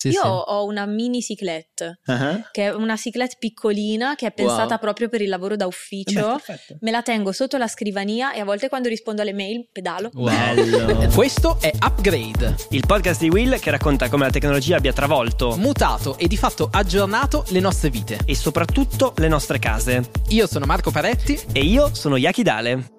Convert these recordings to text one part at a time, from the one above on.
Sì, Io sì. ho una mini cyclette, Ah, che è una cyclette piccolina che è pensata Wow. proprio per il lavoro da ufficio. Me la tengo sotto la scrivania e a volte quando rispondo alle mail pedalo. Wow. Questo è Upgrade, Il podcast di Will che racconta come la tecnologia abbia travolto mutato e di fatto aggiornato le nostre vite. e soprattutto le nostre case. Io sono Marco Paretti. E io sono Yaki Dale.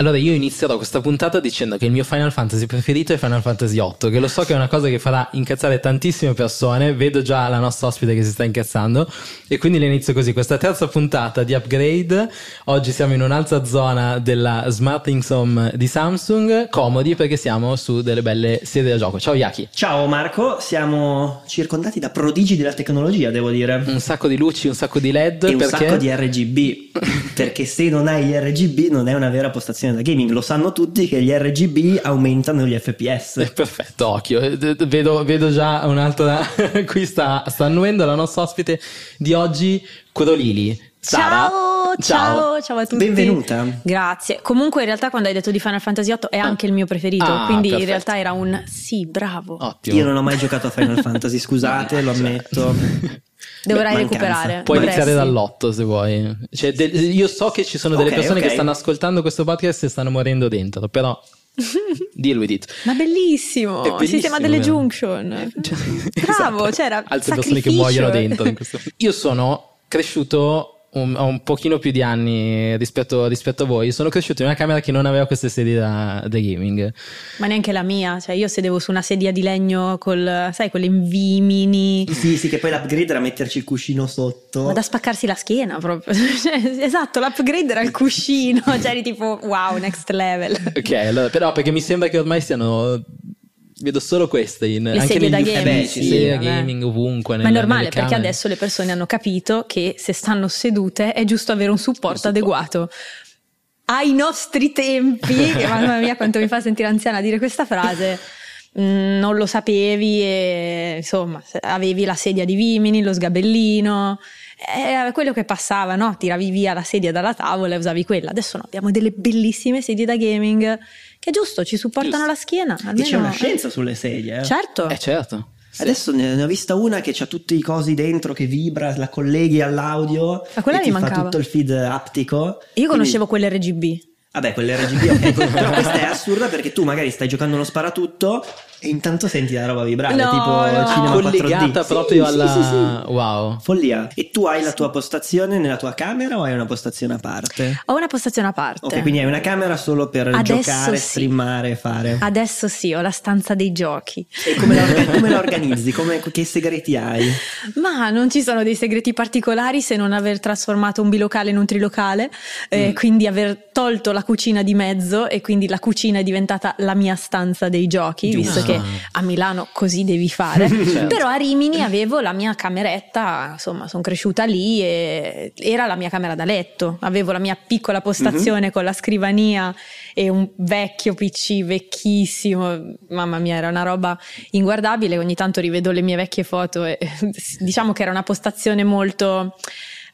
Allora io inizierò questa puntata dicendo che il mio Final Fantasy preferito è Final Fantasy VIII, che lo so che è una cosa che farà incazzare tantissime persone, vedo già la nostra ospite che si sta incazzando e quindi le inizio così, questa terza puntata di Upgrade, oggi siamo in un'altra zona della Smart Things Home di Samsung, comodi perché siamo su delle belle sedie da gioco. Ciao Yaki, Ciao Marco, siamo circondati da prodigi della tecnologia, devo dire. un sacco di luci, un sacco di LED E un perché... sacco di RGB, perché se non hai gli RGB non è una vera postazione da gaming, lo sanno tutti che gli RGB aumentano gli FPS. Perfetto, occhio. Eh, Vedo, vedo già un'altra. Qui sta, sta annuendo la nostra ospite di oggi, Codolili. Sara. Ciao, ciao, ciao a tutti. Benvenuta. Grazie. Comunque in realtà quando hai detto di Final Fantasy VIII è anche il mio preferito, Ah, quindi perfetto. in realtà era un sì, bravo. Ottimo. Io non ho mai giocato a Final Fantasy, scusate, lo ammetto. Dovrai Beh, recuperare. mancanza. Puoi Dovresti. iniziare dall'otto se vuoi. Cioè, de- io so che ci sono delle Ok, persone ok. che stanno ascoltando questo podcast e stanno morendo dentro, però deal with it. Ma bellissimo, È il sistema bellissimo, delle vero? junction. Cioè, Bravo, esatto. c'era altre persone che sacrificio. muoiono dentro. in questo- Io sono cresciuto un, ho un pochino più di anni rispetto, rispetto a voi. Sono cresciuto in una camera che non aveva queste sedie da, da gaming. Ma neanche la mia, cioè io sedevo su una sedia di legno col, sai, con le invimini. Sì, sì, che poi l'upgrade era metterci il cuscino sotto. Ma da spaccarsi la schiena proprio. Cioè, esatto, l'upgrade era il cuscino, cioè eri tipo wow, next level. Ok, allora, però perché mi sembra che ormai siano. Vedo solo queste in Le anche sedie negli da gaming, sì, sedie da vabbè. gaming ovunque. Ma è normale perché adesso le persone hanno capito che se stanno sedute è giusto avere un supporto adeguato. Ai nostri tempi, mamma mia quanto mi fa sentire anziana dire questa frase, mm, non lo sapevi e insomma avevi la sedia di Vimini, lo sgabellino, era quello che passava, no? Tiravi via la sedia dalla tavola e usavi quella. Adesso no, abbiamo delle bellissime sedie da gaming che è giusto, ci supportano Giusto. la schiena. E Almeno, c'è una scienza sulle sedie. eh. Certo. Eh certo. Sì. Adesso ne ne ho vista una che ha tutti i cosi dentro che vibra, la colleghi all'audio Ma quella e mi ti fa mancava. tutto il feed aptico. Io conoscevo quelle RGB. Vabbè, quelle RGB, ok, però questa è assurda perché tu magari stai giocando uno sparatutto e intanto senti la roba vibrare, No, tipo no. cinema collegata 4D. proprio Sì, alla. sì, sì. Wow. Follia. E tu hai la tua postazione nella tua camera o hai una postazione a parte? Ho una postazione a parte. Ok, quindi hai una camera solo per Adesso giocare, streamare, fare. Adesso sì, ho la stanza dei giochi. E come la, come la organizzi? Come- che segreti hai? Ma non ci sono dei segreti particolari se non aver trasformato un bilocale in un trilocale, eh, quindi aver tolto la cucina di mezzo e quindi la cucina è diventata la mia stanza dei giochi, Giusto. visto che a Milano così devi fare. Certo. Però a Rimini avevo la mia cameretta, insomma, sono cresciuta lì e era la mia camera da letto. Avevo la mia piccola postazione con la scrivania e un vecchio PC vecchissimo. Mamma mia, era una roba inguardabile. Ogni tanto rivedo le mie vecchie foto e diciamo che era una postazione molto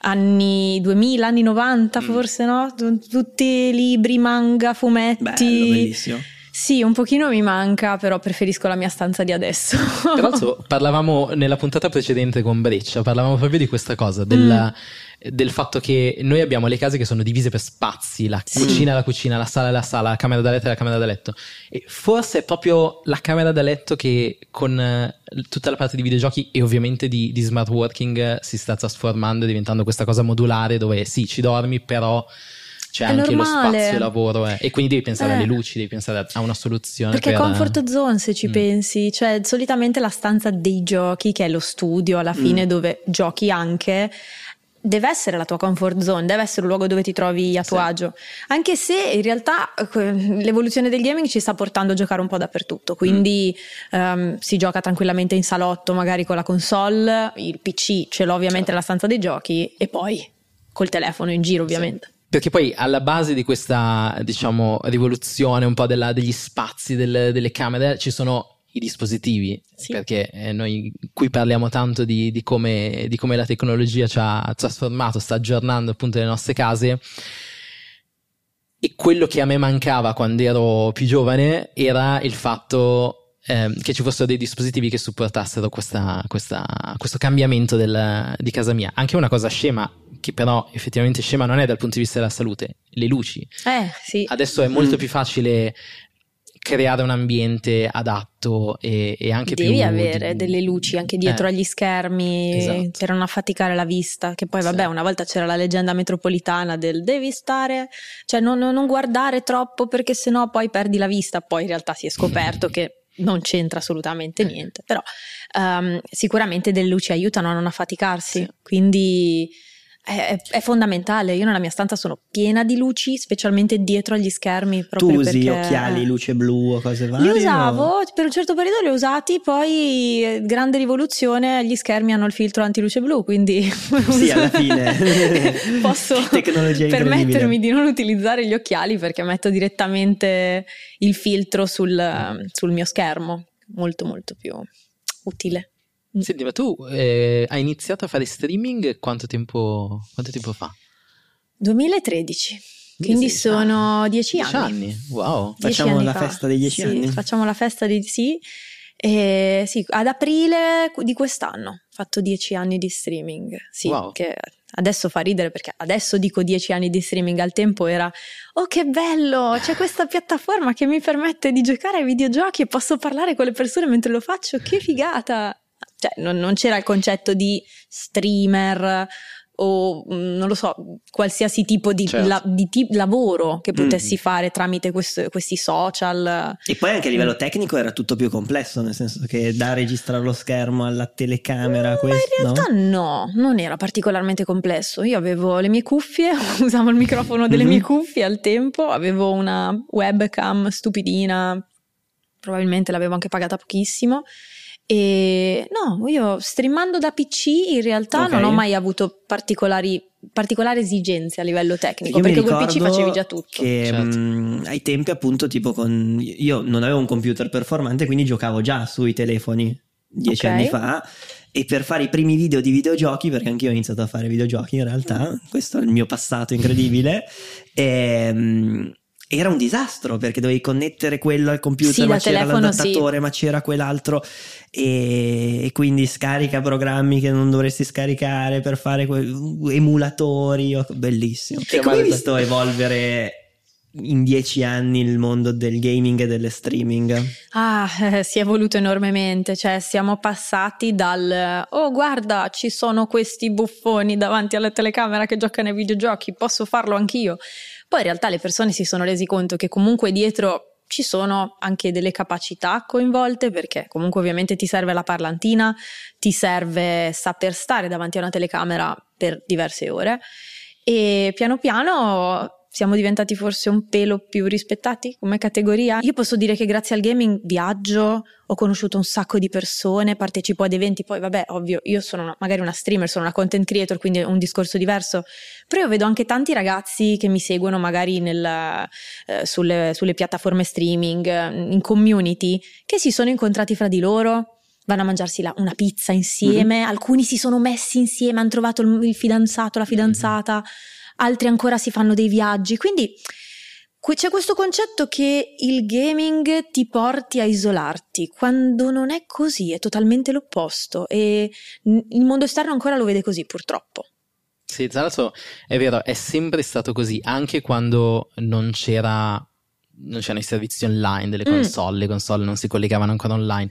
anni 2000, anni 90 forse, no? Tutti libri, manga, fumetti. Bello, bellissimo. Sì, un pochino mi manca, però preferisco la mia stanza di adesso. Tra l'altro parlavamo nella puntata precedente con Breccia, parlavamo proprio di questa cosa, della- del fatto che noi abbiamo le case che sono divise per spazi, la cucina è la cucina, la sala la sala, la camera da letto è la camera da letto. E forse è proprio la camera da letto che con eh, tutta la parte di videogiochi e ovviamente di, di smart working eh, si sta trasformando e diventando questa cosa modulare dove sì, ci dormi, però c'è È anche lo normale. spazio lavoro eh. e quindi devi pensare Eh. alle luci, devi pensare a una soluzione. Perché per- comfort zone se ci Mm. pensi, cioè solitamente la stanza dei giochi, che è lo studio alla fine Mm. dove giochi anche, deve essere la tua comfort zone, deve essere un luogo dove ti trovi a tuo Sì. agio. Anche se in realtà eh, l'evoluzione del gaming ci sta portando a giocare un po' dappertutto, quindi Mm. ehm, si gioca tranquillamente in salotto, magari con la console, il PC ce l'ho ovviamente nella stanza dei giochi e poi col telefono in giro ovviamente. Perché poi alla base di questa, diciamo, rivoluzione un po' della- degli spazi del- delle camere ci sono i dispositivi, Sì. perché eh, noi qui parliamo tanto di, di come, di come la tecnologia ci ha trasformato, sta aggiornando appunto le nostre case. E quello che a me mancava quando ero più giovane era il fatto ehm, che ci fossero dei dispositivi che supportassero questa, questa, questo cambiamento del, di casa mia. Anche una cosa scema, che però effettivamente scema non è dal punto di vista della salute, le luci. Eh, sì. Adesso è molto Mm. più facile creare un ambiente adatto e, e anche più... Devi avere delle luci anche dietro Eh, agli schermi esatto. per non affaticare la vista. Che poi, Sì. vabbè, una volta c'era la leggenda metropolitana del devi stare, cioè non- non guardare troppo perché sennò poi perdi la vista. Poi in realtà si è scoperto che non c'entra assolutamente niente. Però ehm, sicuramente delle luci aiutano a non affaticarsi. Sì. Quindi. È, è- fondamentale. Io nella mia stanza sono piena di luci, specialmente dietro agli schermi. Tu Proprio usi perché... occhiali luce blu o cose varie? Li usavo, o- per un certo periodo li ho usati, poi eh, grande rivoluzione, gli schermi hanno il filtro antiluce blu, quindi Sì, alla fine. posso permettermi di non utilizzare gli occhiali perché metto direttamente il filtro sul, sul mio schermo, molto molto più utile. Senti, ma tu eh, hai iniziato a fare streaming quanto tempo, quanto tempo fa? 2013, quindi sei- sono dieci Dieci anni. anni? Wow. Dieci Facciamo anni la fa. festa dei dieci Sì, anni? Facciamo la festa di sì. E sì, ad aprile di quest'anno ho fatto dieci anni di streaming. Sì, Wow. che adesso fa ridere perché adesso dico dieci anni di streaming, al tempo era oh che bello, c'è questa piattaforma che mi permette di giocare ai videogiochi e posso parlare con le persone mentre lo faccio, che figata! Cioè, non, non c'era il concetto di streamer o mm, non lo so, qualsiasi tipo di, Certo. la- di ti- lavoro che potessi Mm. fare tramite questo- questi social. E poi anche a livello tecnico era tutto più complesso, nel senso che da registrare lo schermo alla telecamera, Ma questo, in realtà no? non era particolarmente complesso. Io avevo le mie cuffie, usavo il microfono delle Mhm. mie cuffie al tempo, avevo una webcam stupidina, probabilmente l'avevo anche pagata pochissimo. E no, io streamando da PC in realtà Ok. non ho mai avuto particolari, particolari esigenze a livello tecnico, Io perché col PC facevi già tutto. Che Certo. mh, ai tempi, appunto, tipo con. Io non avevo un computer performante, quindi giocavo già sui telefoni dieci Ok. anni fa. E per fare i primi video di videogiochi, perché anch'io ho iniziato a fare videogiochi in realtà, questo è il mio passato incredibile. ehm, era un disastro perché dovevi connettere quello al computer, Sì, ma c'era telefono, l'adattatore, ma c'era quell'altro, e, e quindi scarica programmi che non dovresti scaricare per fare que- emulatori. Bellissimo. Che e come hai visto evolvere in dieci anni il mondo del gaming e delle streaming? Ah, eh, si è evoluto enormemente, cioè siamo passati dal oh guarda ci sono questi buffoni davanti alla telecamera che giocano ai videogiochi, posso farlo anch'io. Poi in realtà le persone si sono resi conto che comunque dietro ci sono anche delle capacità coinvolte perché comunque ovviamente ti serve la parlantina, ti serve saper stare davanti a una telecamera per diverse ore. E piano piano siamo diventati forse un pelo più rispettati come categoria. Io posso dire che grazie al gaming viaggio, ho conosciuto un sacco di persone, partecipo ad eventi, poi vabbè, ovvio, io sono una- magari una streamer, sono una content creator, quindi è un discorso diverso, però io vedo anche tanti ragazzi che mi seguono magari nel, eh, sulle, sulle piattaforme streaming, eh, in community, che si sono incontrati fra di loro, vanno a mangiarsi la- una pizza insieme, alcuni si sono messi insieme, hanno trovato il, il fidanzato, la fidanzata, altri ancora si fanno dei viaggi, quindi c'è questo concetto che il gaming ti porti a isolarti, quando non è così, è totalmente l'opposto e il mondo esterno ancora lo vede così purtroppo. Sì, tra l'altro è vero, è sempre stato così, anche quando non c'era non c'erano i servizi online delle Mm. console, le console non si collegavano ancora online.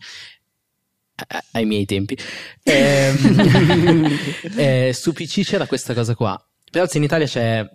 eh, Ai miei tempi, Ehm, eh, su PC c'era questa cosa qua. Però in Italia c'è,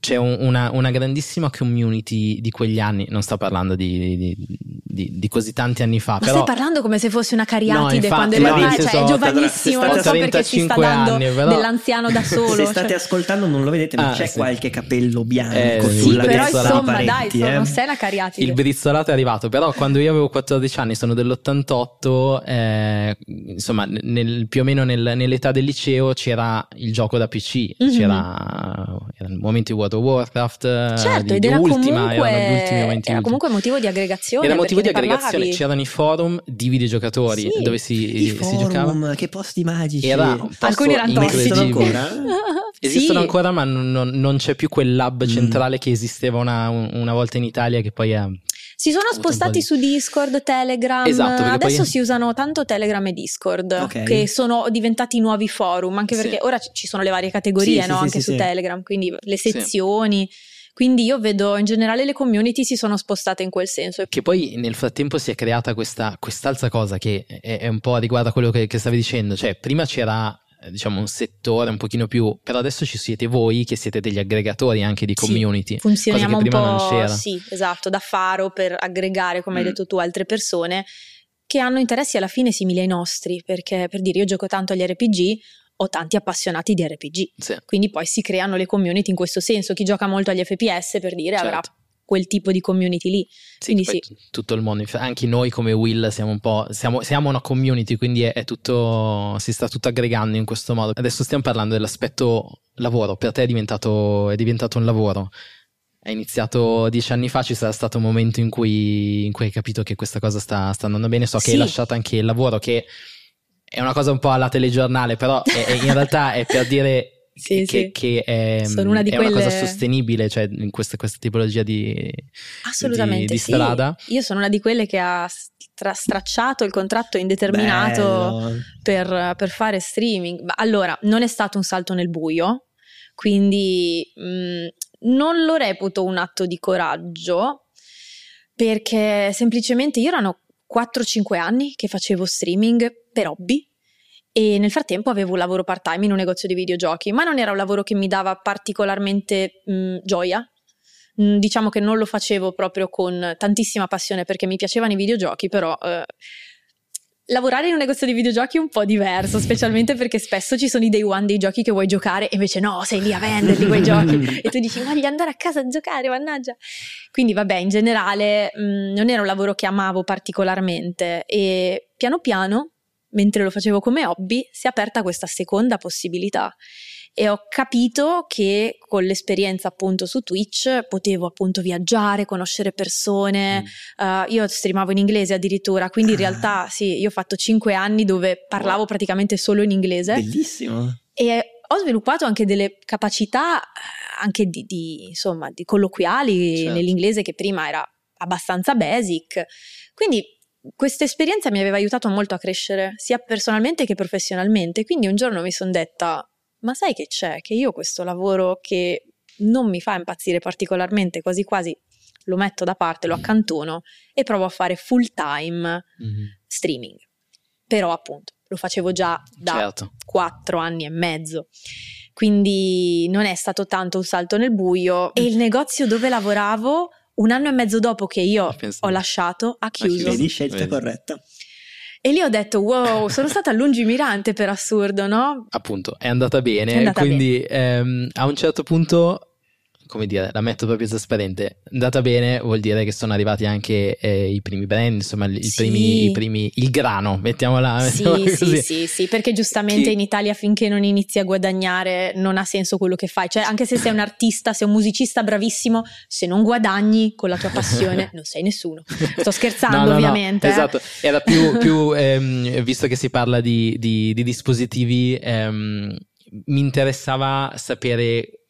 c'è un- una, una grandissima community di quegli anni. Non sto parlando di, di- di- di così tanti anni fa. Ma però stai parlando come se fosse una cariatide No, quando infatti, realtà nel cioè, senso, è giovanissimo, lo so perché si sta 35 dando anni, però- dell'anziano da solo. Se state cioè. ascoltando non lo vedete, ma Ah, c'è sì. qualche capello bianco Eh, sì, sulla però testa dei insomma dai, parenti, sono eh. sei una cariatide. Il brizzolato è arrivato, però quando io avevo 14 anni, sono dell'88, eh, insomma, nel- più o meno nel- nell'età del liceo c'era il gioco da PC, Mhm. c'era era il momento di World of Warcraft, eh, Certo, di, ed era Ultima, comunque, erano gli ultimi momenti era comunque motivo di aggregazione. Era motivo di aggregazione, parlavi. c'erano i forum di videogiocatori Sì. dove si, si giocava. forum, che posti magici. Era Alcuni erano tossici. Ancora? Esistono Sì. ancora, ma non, non- c'è più quel lab Mm. centrale che esisteva una, una volta in Italia che poi è... Si sono spostati po' di- su Discord, Telegram. Esatto, Adesso poi- si usano tanto Telegram e Discord, Ok. che sono diventati nuovi forum, anche Sì. perché ora ci- sono le varie categorie, Sì, sì, no? sì, anche sì, su sì. Telegram, quindi le sezioni. Quindi io vedo in generale le community si sono spostate in quel senso. Che poi nel frattempo si è creata questa, quest'altra cosa che è, è un po' riguardo a quello che, che stavi dicendo, cioè prima c'era diciamo un settore un pochino più, però adesso ci siete voi che siete degli aggregatori anche di Sì, community, Funzioniamo cosa che prima non po' c'era. sì, esatto, da faro per aggregare, come hai Mm. detto tu, altre persone che hanno interessi alla fine simili ai nostri, perché per dire io gioco tanto agli RPG, ho tanti appassionati di RPG. Sì, Quindi poi si creano le community in questo senso. Chi gioca molto agli FPS, per dire, avrà certo. Quel tipo di community lì. Sì, Quindi sì. tutto il mondo, anche noi come Will siamo un po', siamo, siamo una community, quindi è, è tutto, si sta tutto aggregando in questo modo. Adesso stiamo parlando dell'aspetto lavoro, per te è diventato, è diventato un lavoro. È iniziato dieci anni fa, ci sarà stato un momento in cui, in cui hai capito che questa cosa sta, sta andando bene. So che Sì. hai lasciato anche il lavoro, che è una cosa un po' alla telegiornale, però è- in realtà è per dire Sì, che, sì. che è, di è una cosa quelle- sostenibile, cioè in questa, questa tipologia di, Assolutamente di, di sì. strada. Io sono una di quelle che ha stra- stracciato il contratto indeterminato per, per fare streaming. Allora, non è stato un salto nel buio, quindi mh, non lo reputo un atto di coraggio, perché semplicemente io erano 4-5 anni che facevo streaming per hobby. E nel frattempo avevo un lavoro part-time in un negozio di videogiochi, ma non era un lavoro che mi dava particolarmente mh, gioia. Mm, Diciamo che non lo facevo proprio con tantissima passione perché mi piacevano i videogiochi, però eh, lavorare in un negozio di videogiochi è un po' diverso, specialmente perché spesso ci sono i day one dei giochi che vuoi giocare e invece no, sei lì a venderli quei giochi e tu dici voglio andare a casa a giocare, mannaggia. Quindi vabbè, in generale mh, non era un lavoro che amavo particolarmente e piano piano, mentre lo facevo come hobby, si è aperta questa seconda possibilità e ho capito che con l'esperienza appunto su Twitch potevo appunto viaggiare, conoscere persone, Uh, io streamavo in inglese addirittura, quindi in Ah. realtà sì, io ho fatto cinque anni dove parlavo praticamente solo in inglese Bellissimo. e ho sviluppato anche delle capacità eh, anche di, di, insomma, di colloquiali Certo. nell'inglese che prima era abbastanza basic. Quindi questa esperienza mi aveva aiutato molto a crescere, sia personalmente che professionalmente. Quindi un giorno mi sono detta, ma sai che c'è? Che io questo lavoro che non mi fa impazzire particolarmente, quasi quasi lo metto da parte, lo accantono e provo a fare full time Mhm. streaming. Però appunto lo facevo già da Certo. quattro anni e mezzo. Quindi non è stato tanto un salto nel buio. E il negozio dove lavoravo, un anno e mezzo dopo che io Penso- ho lasciato, ha chiuso. Vedi, scelta Vedi. corretta. E lì ho detto: Wow, sono stata lungimirante per assurdo, no? Appunto, è andata bene, È andata quindi ehm, a un certo punto, come dire, la metto proprio trasparente, andata bene vuol dire che sono arrivati anche eh, i primi brand, insomma, i, Sì. primi, i primi, il grano, mettiamola, Sì, mettiamola sì, così. sì, sì, perché giustamente Chi- in Italia finché non inizi a guadagnare non ha senso quello che fai. Cioè, anche se sei un artista, sei un musicista bravissimo, se non guadagni con la tua passione, non sei nessuno. Sto scherzando, No, no, no, ovviamente. eh. esatto, era più, più, ehm, visto che si parla di, di- di dispositivi, ehm, mi interessava sapere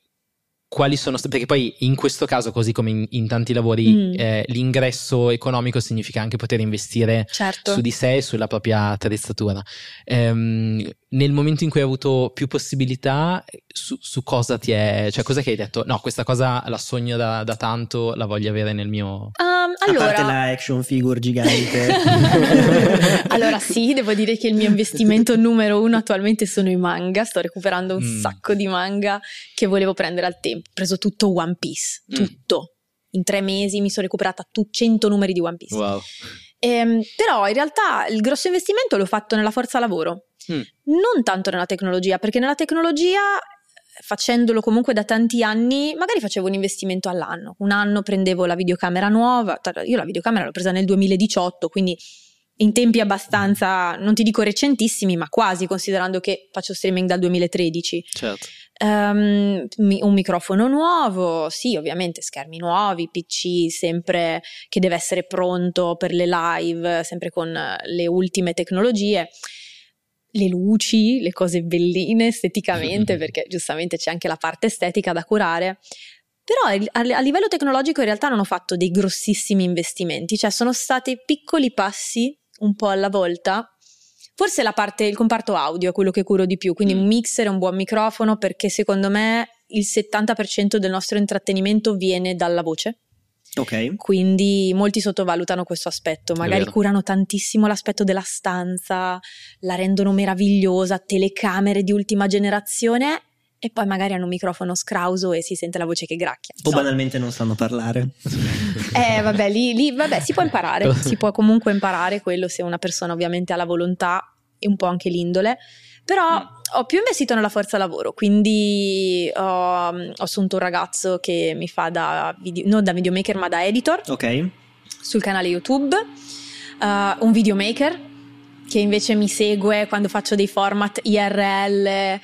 quali sono perché poi in questo caso così come in, in tanti lavori Mm. eh, l'ingresso economico significa anche poter investire Certo. su di sé e sulla propria attrezzatura Ehm, nel momento in cui hai avuto più possibilità su, su cosa ti è cioè cosa che hai detto no questa cosa la sogno da, da tanto la voglio avere nel mio Um, A parte allora, la action figure gigante. allora sì, devo dire che il mio investimento numero uno attualmente sono i manga. Sto recuperando un Mm. sacco di manga che volevo prendere al tempo. Ho preso tutto One Piece, Mm. tutto. In tre mesi mi sono recuperata tu- 100 numeri di One Piece. wow Ehm, però in realtà il grosso investimento l'ho fatto nella forza lavoro, Mm. non tanto nella tecnologia, perché nella tecnologia, facendolo comunque da tanti anni, magari facevo un investimento all'anno. Un anno prendevo la videocamera nuova, io la videocamera l'ho presa nel 2018, quindi in tempi abbastanza, non ti dico recentissimi, ma quasi, considerando che faccio streaming dal 2013. certo mi- un microfono nuovo, sì, ovviamente schermi nuovi, PC sempre che deve essere pronto per le live, sempre con le ultime tecnologie. Le luci, le cose belline esteticamente, perché giustamente c'è anche la parte estetica da curare. Però a, a livello tecnologico in realtà non ho fatto dei grossissimi investimenti, cioè sono stati piccoli passi un po' alla volta. Forse la parte, il comparto audio è quello che curo di più, quindi Mm. un mixer e un buon microfono perché secondo me il 70% del nostro intrattenimento viene dalla voce. Ok. Quindi molti sottovalutano questo aspetto, magari curano tantissimo l'aspetto della stanza, la rendono meravigliosa, telecamere di ultima generazione e poi magari hanno un microfono scrauso e si sente la voce che gracchia. O So. banalmente non sanno parlare. Eh, vabbè, lì, lì, vabbè, si può imparare, si può comunque imparare quello se una persona ovviamente ha la volontà e un po' anche l'indole. Però ho più investito nella forza lavoro, quindi ho, ho assunto un ragazzo che mi fa da video, non da videomaker ma da editor Ok. sul canale YouTube, uh, un videomaker che invece mi segue quando faccio dei format IRL.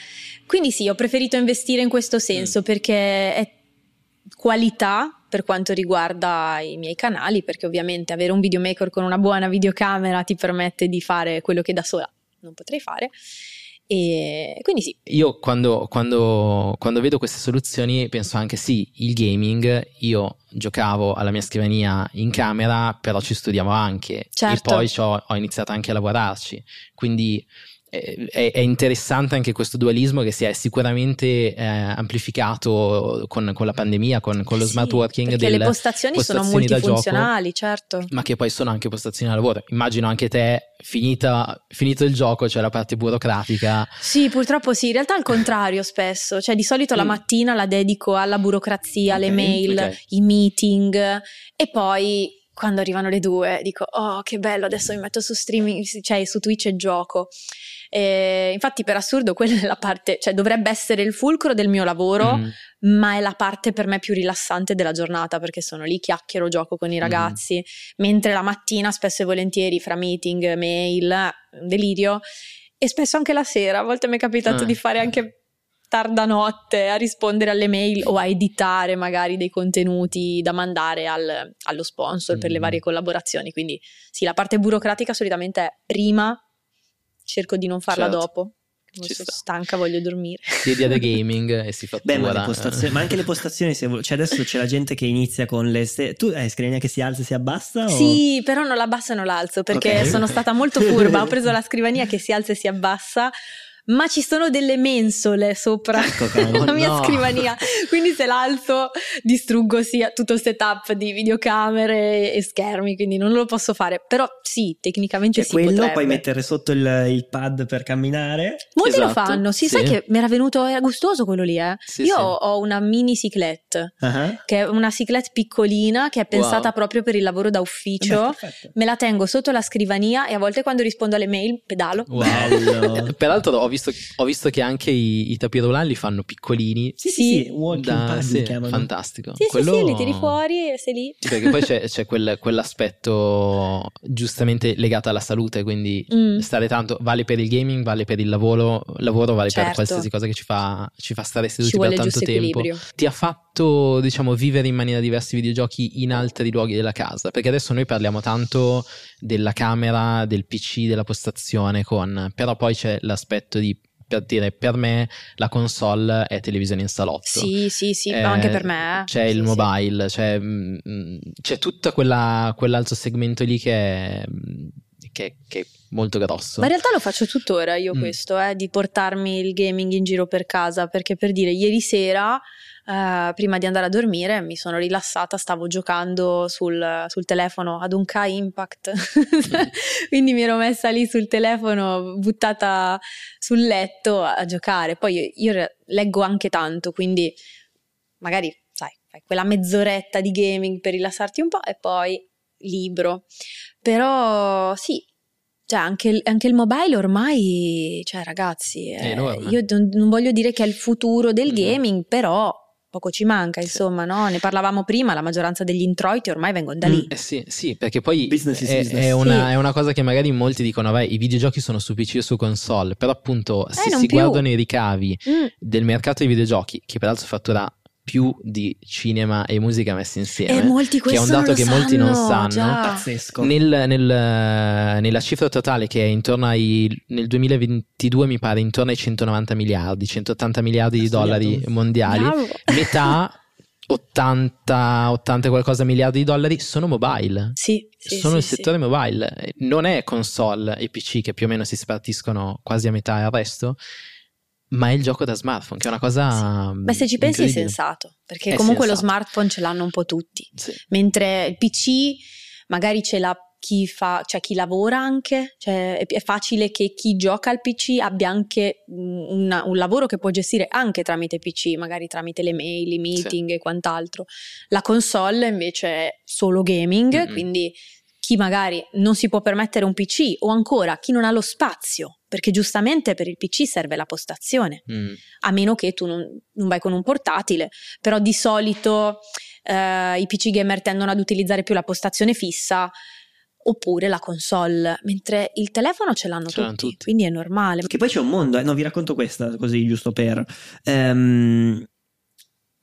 Quindi sì, ho preferito investire in questo senso perché è qualità per quanto riguarda i miei canali, perché ovviamente avere un videomaker con una buona videocamera ti permette di fare quello che da sola non potrei fare. E quindi sì, Io quando, quando- quando vedo queste soluzioni penso anche sì, il gaming, io giocavo alla mia scrivania in camera, però ci studiavo anche. Certo. e poi c'ho- ho iniziato anche a lavorarci, quindi è, è interessante anche questo dualismo che si è sicuramente eh, amplificato con, con la pandemia, con, con lo Sì, smart working perché le postazioni, sono da gioco. multifunzionali, certo. ma che poi sono anche postazioni da lavoro. Immagino anche te, finita- finito il gioco, c'è la parte burocratica. Sì, purtroppo sì, in realtà al contrario spesso, cioè di solito la Mm. mattina la dedico alla burocrazia, alle Ok, mail, ok. i meeting e poi quando arrivano le due dico oh che bello adesso mi metto su streaming, cioè su Twitch e gioco. E infatti per assurdo quella è la parte, cioè dovrebbe essere il fulcro del mio lavoro, Mm. ma è la parte per me più rilassante della giornata perché sono lì, chiacchiero, gioco Mm. con i ragazzi, mentre la mattina spesso e volentieri fra meeting, mail, delirio e spesso anche la sera, a volte mi è capitato Ah. di fare anche tarda notte a rispondere alle mail o a editare magari dei contenuti da mandare al- allo sponsor per le Mm. varie collaborazioni, quindi sì, la parte burocratica solitamente è prima, cerco di non farla Certo. dopo. Ci sta. stanca, voglio dormire. Chiedi ad gaming e si fattura. Beh, ma, le postazioni, ma anche le postazioni, se cioè adesso c'è la gente che inizia con le... ste- tu hai scrivania che si alza e si abbassa? o- Sì, però non la e non l'alzo perché Ok. sono stata molto furba. Ho preso la scrivania che si alza e si abbassa. Ma ci sono delle mensole sopra Ecco, la mia no. scrivania, quindi se l'alzo distruggo sia tutto il setup di videocamere e schermi, quindi non lo posso fare. Però sì, tecnicamente C'è si quello, potrebbe. puoi mettere sotto il, il pad per camminare. Molti lo Esatto, fanno, sì, sì. sai che mi era venuto, era gustoso quello lì, eh. Sì, Io sì. ho una mini cyclette, Ah. che è una cyclette piccolina che è pensata Wow. proprio per il lavoro da ufficio. Beh, perfetto. Me la tengo sotto la scrivania e a volte quando rispondo alle mail pedalo. Wow. Bello. Peraltro ho visto, ho visto che anche i, i tapirulani li fanno piccolini. Sì, sì, Sì. walking Da, pad sì, fantastico. Sì, Quello- sì, sì, li tiri fuori e sei lì. Sì, perché poi c'è, c'è quel- quell'aspetto giustamente legato alla salute, quindi Mm. stare tanto vale per il gaming, vale per il lavoro, lavoro vale per Certo. qualsiasi cosa che ci fa, ci fa stare seduti per tanto tempo. equilibrio. Ti ha fatto, diciamo, vivere in maniera diversa i videogiochi in altri luoghi della casa? Perché adesso noi parliamo tanto della camera, del PC, della postazione, con, però poi c'è l'aspetto di, per dire, per me la console è televisione in salotto. Sì, sì, sì, Eh, anche per me. eh. C'è Sì, il sì. mobile, c'è, mm, mm, c'è tutto quella, quell'altro segmento lì che è, mm, che, che è molto grosso. Ma in realtà lo faccio tuttora io Mm. questo, eh, di portarmi il gaming in giro per casa, perché per dire, ieri sera, eh, prima di andare a dormire, mi sono rilassata, stavo giocando sul, sul telefono ad un K Impact, quindi mi ero messa lì sul telefono, buttata sul letto a giocare. Poi io, io leggo anche tanto, quindi magari, sai, fai quella mezz'oretta di gaming per rilassarti un po' e poi libro. Però sì, cioè anche il, anche il mobile ormai, cioè ragazzi, eh, io non, non voglio dire che è il futuro del Mhm. gaming, però poco ci manca, Sì. insomma, no? Ne parlavamo prima, la maggioranza degli introiti ormai vengono da Mm. lì. Eh sì, sì, perché poi Business è, business. è una, Sì. è una cosa che magari molti dicono, vabbè, i videogiochi sono su PC o su console, però appunto se Eh, non si più. guardano i ricavi Mm. del mercato dei videogiochi, che peraltro fattura più di cinema e musica messi insieme, E molti che è un dato che lo molti non sanno, sanno, già. Pazzesco. Nel- nel- nella cifra totale che è intorno ai nel 2022 mi pare intorno ai 190 miliardi 180 miliardi di dollari mondiali Bravo. metà 80, 80 e qualcosa miliardi di dollari sono mobile. Sì, sì, sono sì, il sì. settore mobile, non è console e PC che più o meno si spartiscono quasi a metà e al resto, ma è il gioco da smartphone, che è una cosa. Beh, se ci pensi è sensato, perché È comunque lo sensato. smartphone ce l'hanno un po' tutti, Sì. mentre il PC magari ce l'ha chi fa, cioè chi lavora anche, cioè è, facile che chi gioca al PC abbia anche un, una- un lavoro che può gestire anche tramite PC, magari tramite le mail, i meeting e quant'altro. La console invece è solo gaming, Mm-mm. quindi chi magari non si può permettere un PC o ancora chi non ha lo spazio, perché giustamente per il PC serve la postazione Mm. a meno che tu non, non vai con un portatile, però di solito eh, i PC gamer tendono ad utilizzare più la postazione fissa oppure la console, mentre il telefono ce l'hanno, Ce l'hanno tutti, tutti. quindi è normale. Che poi c'è un mondo, eh. no, vi racconto questa così giusto per. Ehm,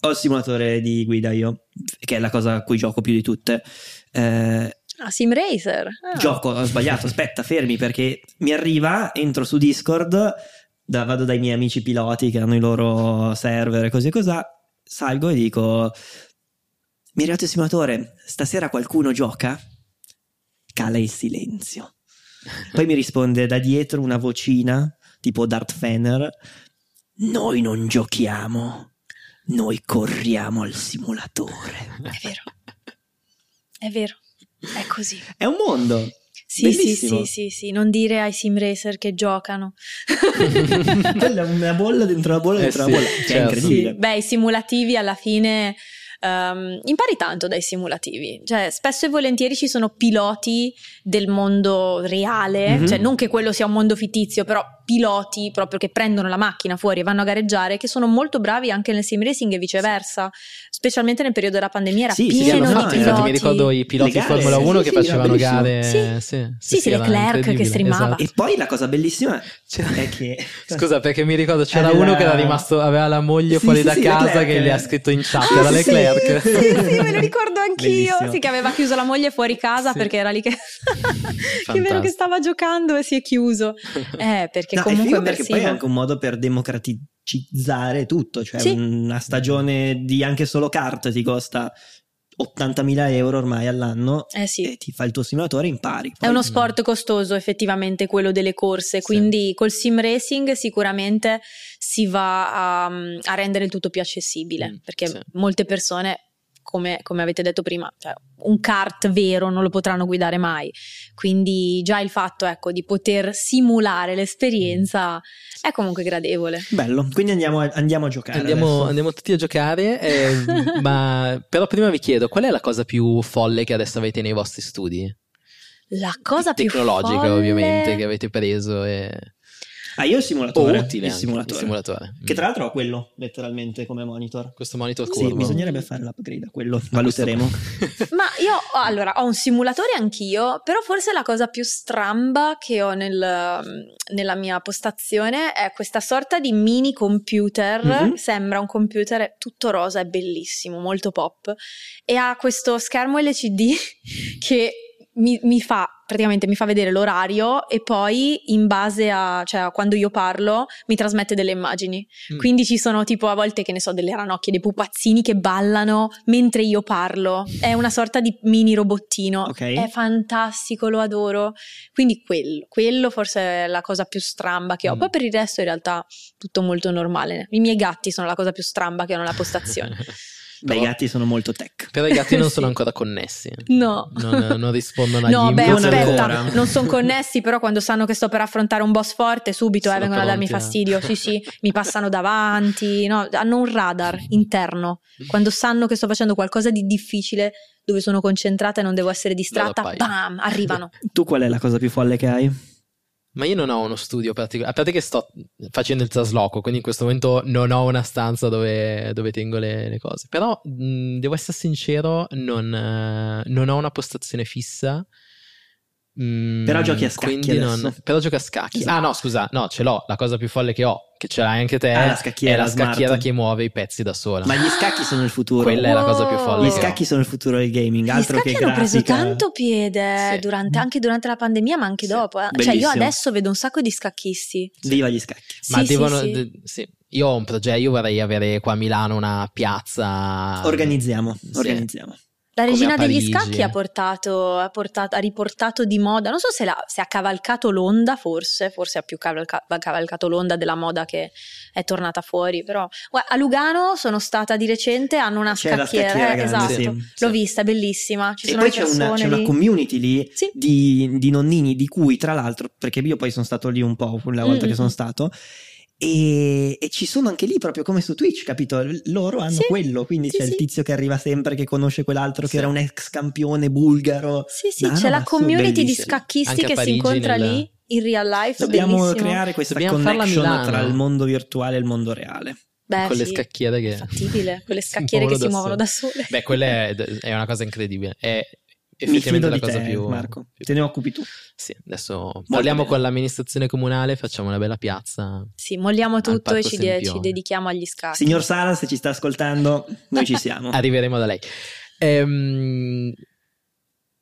ho il simulatore di guida io, che è la cosa a cui gioco più di tutte. Eh, Ah, Sim Racer. Ah. Gioco, ho sbagliato, aspetta, fermi perché mi arriva, entro su Discord, da- vado dai miei amici piloti che hanno i loro server e così e cos'ha, salgo e dico, mi è arrivato il simulatore, stasera qualcuno gioca? Cala il silenzio. Poi mi risponde da dietro una vocina, tipo Darth Fener, noi non giochiamo, noi corriamo al simulatore. È vero. È vero. È così. È un mondo. Sì, sì, sì, sì, sì, non dire ai sim racer che giocano. Quella è una bolla dentro una bolla Eh dentro sì, una bolla, che è certo. incredibile. Beh, i simulativi alla fine ehm, impari tanto dai simulativi. Cioè, spesso e volentieri ci sono piloti del mondo reale, Mhm. cioè non che quello sia un mondo fittizio, però piloti proprio che prendono la macchina fuori e vanno a gareggiare, che sono molto bravi anche nel sim racing e viceversa. Specialmente nel periodo della pandemia era Sì, sì, Sì, pieno hanno no, di piloti. infatti mi ricordo i piloti Le di Formula sì, 1 sì, che sì, facevano era gare. Sì. Sì, Sì, sì, era Leclerc che streamava. esatto. E poi la cosa bellissima è che Scusa, perché mi ricordo c'era Aveva- uno che era rimasto, aveva la moglie Sì, fuori sì, da sì, casa Leclerc. che gli ha scritto in chat, Ah, era sì, Leclerc. Sì, sì, me lo ricordo anch'io. Bellissimo. Sì, che aveva chiuso la moglie fuori casa Sì. perché era lì che. che è vero che stava giocando e si è chiuso. Eh, perché No, comunque è figo perché poi è anche un modo per democratizzare tutto, cioè Sì. una stagione di anche solo kart ti costa 80.000 euro ormai all'anno Eh sì. e ti fai il tuo simulatore e impari. È Poi- uno sport costoso effettivamente quello delle corse, Sì. quindi col sim racing sicuramente si va a, a rendere il tutto più accessibile, Mm, perché sì. molte persone, come, come avete detto prima, cioè, un kart vero non lo potranno guidare mai, quindi già il fatto ecco, di poter simulare l'esperienza è comunque gradevole. Bello, quindi andiamo a, andiamo a giocare. Andiamo, andiamo tutti a giocare, eh, ma però prima vi chiedo qual è la cosa più folle che adesso avete nei vostri studi? La cosa più Tecnologica, folle- ovviamente, che avete preso e... Ah, io ho il o simulatore. utile il simulatore. il simulatore. Che tra l'altro ho quello letteralmente come monitor. Questo monitor Sì, curvo. bisognerebbe fare l'upgrade a quello, valuteremo. Ma io allora ho un simulatore anch'io, però forse la cosa più stramba che ho nel- nella mia postazione è questa sorta di mini computer. Mhm. Sembra un computer tutto rosa, è bellissimo, molto pop. E ha questo schermo LCD che mi, mi fa praticamente mi fa vedere l'orario e poi in base a cioè a quando io parlo mi trasmette delle immagini. Mm. Quindi ci sono tipo a volte che ne so delle ranocchie, dei pupazzini che ballano mentre io parlo. È una sorta di mini robottino. Ok. È fantastico, lo adoro. Quindi quello, quello forse è la cosa più stramba che ho. Mm. Poi per il resto in realtà tutto molto normale. I miei gatti sono la cosa più stramba che ho nella postazione. Beh, i gatti sono molto tech. Però i gatti non sono Sì. ancora connessi. No. Non, non rispondono agli No, beh, aspetta, ancora. non sono connessi, però quando sanno che sto per affrontare un boss forte, subito eh, Sono vengono a darmi pronti a- fastidio. Sì, sì, mi passano davanti. No, hanno un radar interno. Quando sanno che sto facendo qualcosa di difficile, dove sono concentrata e non devo essere distratta, bam, arrivano. Tu qual è la cosa più folle che hai? Ma io non ho uno studio particolare, a parte che sto facendo il trasloco, quindi in questo momento non ho una stanza dove, dove tengo le, le cose. Però mh, devo essere sincero, non, eh, non ho una postazione fissa Mm, Però giochi a scacchi non- però giochi a scacchi. Esatto. Ah no, scusa, no, ce l'ho. La cosa più folle che ho, che ce l'hai anche te, Ah, la è la scacchiera che muove i pezzi da sola. Ma gli scacchi sono il futuro. Quella è la cosa più Wow. folle. Gli che ho. scacchi sono il futuro del gaming, Gli altro scacchi che hanno preso grafica. tanto piede Sì. durante- anche durante la pandemia, ma anche Sì. dopo. eh. Cioè, Bellissimo. io adesso vedo un sacco di scacchisti. Viva gli scacchi. Ma Sì, sì, devono. sì. d- sì. Io ho un progetto, io vorrei avere qua a Milano una piazza. Organizziamo, Sì. organizziamo. La regina degli scacchi ha portato, ha portato- ha riportato di moda, non so se, l'ha- se ha cavalcato l'onda, forse, forse ha più cavalca- cavalcato l'onda della moda che è tornata fuori, però a Lugano sono stata di recente, hanno una C'è la scacchiera, scacchiera eh, grande, esatto, sì. l'ho Sì. vista, bellissima, ci e sono poi le c'è una, persone c'è una community lì Sì. di, di nonnini di cui tra l'altro, perché io poi sono stato lì un po' quella volta Mm, che sono mm. stato, e, e ci sono anche lì proprio come su Twitch, capito? Loro hanno Sì, quello, quindi sì, c'è il sì. tizio che arriva sempre che conosce quell'altro Sì. che era un ex campione bulgaro. Sì, sì, Una c'è roba la community di scacchisti che si incontra nel- lì in real life, Dobbiamo bellissimo. creare questa Dobbiamo connection tra il mondo virtuale e il mondo reale. Beh, con le sì, scacchiere che. è fattibile, quelle si scacchiere che si muovono da sole. Beh, quella è, è una cosa incredibile. È effettivamente la di cosa te, più. Marco. più- Te ne occupi tu. Sì, adesso parliamo bene. con l'amministrazione comunale, facciamo una bella piazza. Sì, molliamo tutto e ci, de- ci dedichiamo agli scacchi. Signor Sala, se ci sta ascoltando, noi ci siamo. Arriveremo da lei. Ehm,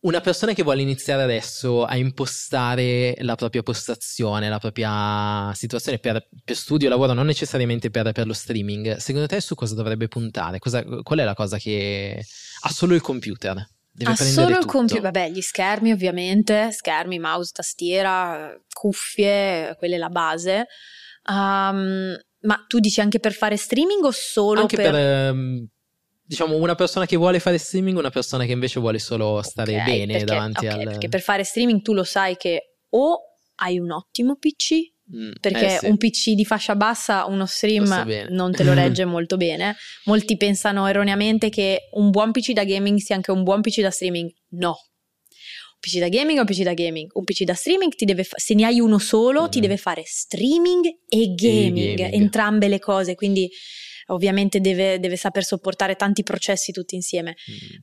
una persona che vuole iniziare adesso a impostare la propria postazione, la propria situazione per, per studio, lavoro, non necessariamente per, per lo streaming, secondo te su cosa dovrebbe puntare? Cosa- qual è la cosa che ha solo il computer? Deve Ha prendere solo il computer, vabbè, gli schermi ovviamente, schermi, mouse, tastiera, cuffie, quella è la base. Um, ma tu dici anche per fare streaming o solo Anche per... per, ehm, diciamo, una persona che vuole fare streaming, una persona che invece vuole solo stare Ok, bene perché, davanti ok, al... perché per fare streaming tu lo sai che o hai un ottimo PC, Mm, perché eh sì. un PC di fascia bassa, uno stream non te lo regge molto bene. Molti pensano erroneamente che un buon PC da gaming sia anche un buon PC da streaming. No. Un PC da gaming è un PC da gaming. Un PC da streaming ti deve fa- se ne hai uno solo, ti Mhm. deve fare streaming e gaming, gaming. entrambe le cose. Quindi ovviamente deve, deve saper sopportare tanti processi tutti insieme.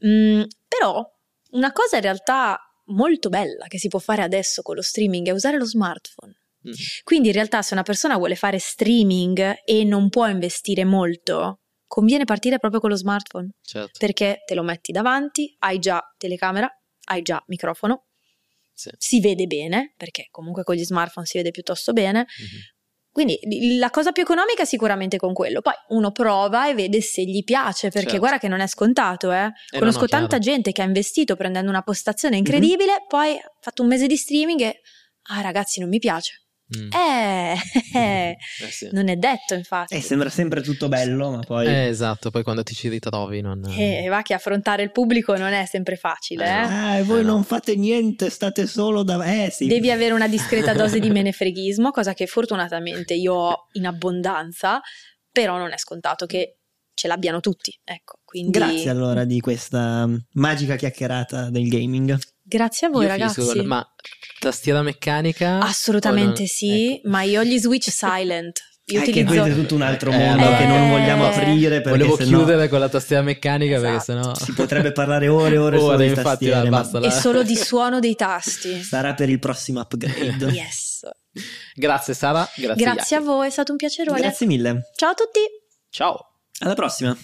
Mm. Mm, però una cosa in realtà molto bella che si può fare adesso con lo streaming è usare lo smartphone. Mm. Quindi in realtà se una persona vuole fare streaming e non può investire molto, conviene partire proprio con lo smartphone Certo. perché te lo metti davanti, hai già telecamera, hai già microfono, Sì. si vede bene perché comunque con gli smartphone si vede piuttosto bene. Mhm. Quindi la cosa più economica è sicuramente con quello. Poi uno prova e vede se gli piace, perché Certo. guarda che non è scontato, eh. Eh, Conosco no, no, tanta gente che ha investito prendendo una postazione incredibile, poi ha fatto un mese di streaming e ah ragazzi, non mi piace. Mm. Eh, Eh sì. non è detto, infatti. Eh, sembra sempre tutto bello, ma poi... Eh, esatto, poi quando ti ci ritrovi non... E va che affrontare il pubblico non è sempre facile, Eh, eh. Ah, e voi Eh, no. non fate niente, state solo da... Eh sì. Devi avere una discreta dose di menefreghismo, cosa che fortunatamente io ho in abbondanza, però non è scontato che ce l'abbiano tutti. Ecco, quindi Grazie allora di questa mm, magica chiacchierata del gaming. Grazie a voi Io ragazzi. con- Ma tastiera meccanica? Assolutamente non- sì, Ecco. ma io ho gli switch silent. Io Eh, che utilizzo questo è tutto un altro Eh, mondo allora- che non vogliamo Eh, aprire perché Volevo sennò chiudere con la tastiera meccanica perché Esatto. sennò... si potrebbe parlare ore e ore solo Ore, di infatti, tastiere, ma basta. e solo di suono dei tasti. sarà per il prossimo upgrade. Yes. Grazie Sara, grazie. Grazie a voi, è stato un piacerone. Grazie mille. Ciao a tutti. Ciao. Alla prossima.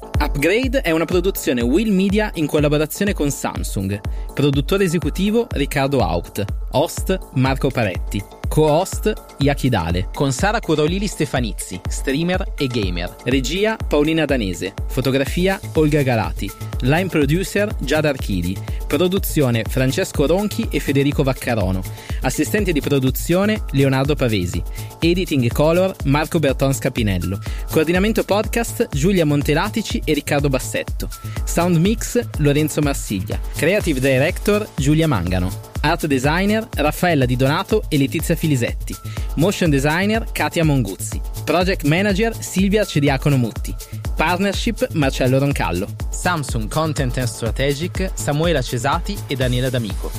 Upgrade è una produzione Will Media in collaborazione con Samsung. Produttore esecutivo Riccardo Haupt. Host Marco Paretti. Co-host Yakidale. Con Sara Curolili Stefanizzi, streamer e gamer. Regia Paolina Danese. Fotografia Olga Galati. Line producer Giada Archidi. Produzione Francesco Ronchi e Federico Vaccarono. Assistente di produzione Leonardo Pavesi. Editing e color Marco Berton Scapinello. Coordinamento podcast Giulia Montelatici e Riccardo Bassetto. Sound mix Lorenzo Marsiglia. Creative director Giulia Mangano. Art designer Raffaella Di Donato e Letizia Filisetti. Motion designer Katia Monguzzi. Project manager Silvia Cediacono Mutti. Partnership Marcello Roncallo. Samsung Content and Strategic Samuela Cesati e Daniela D'Amico.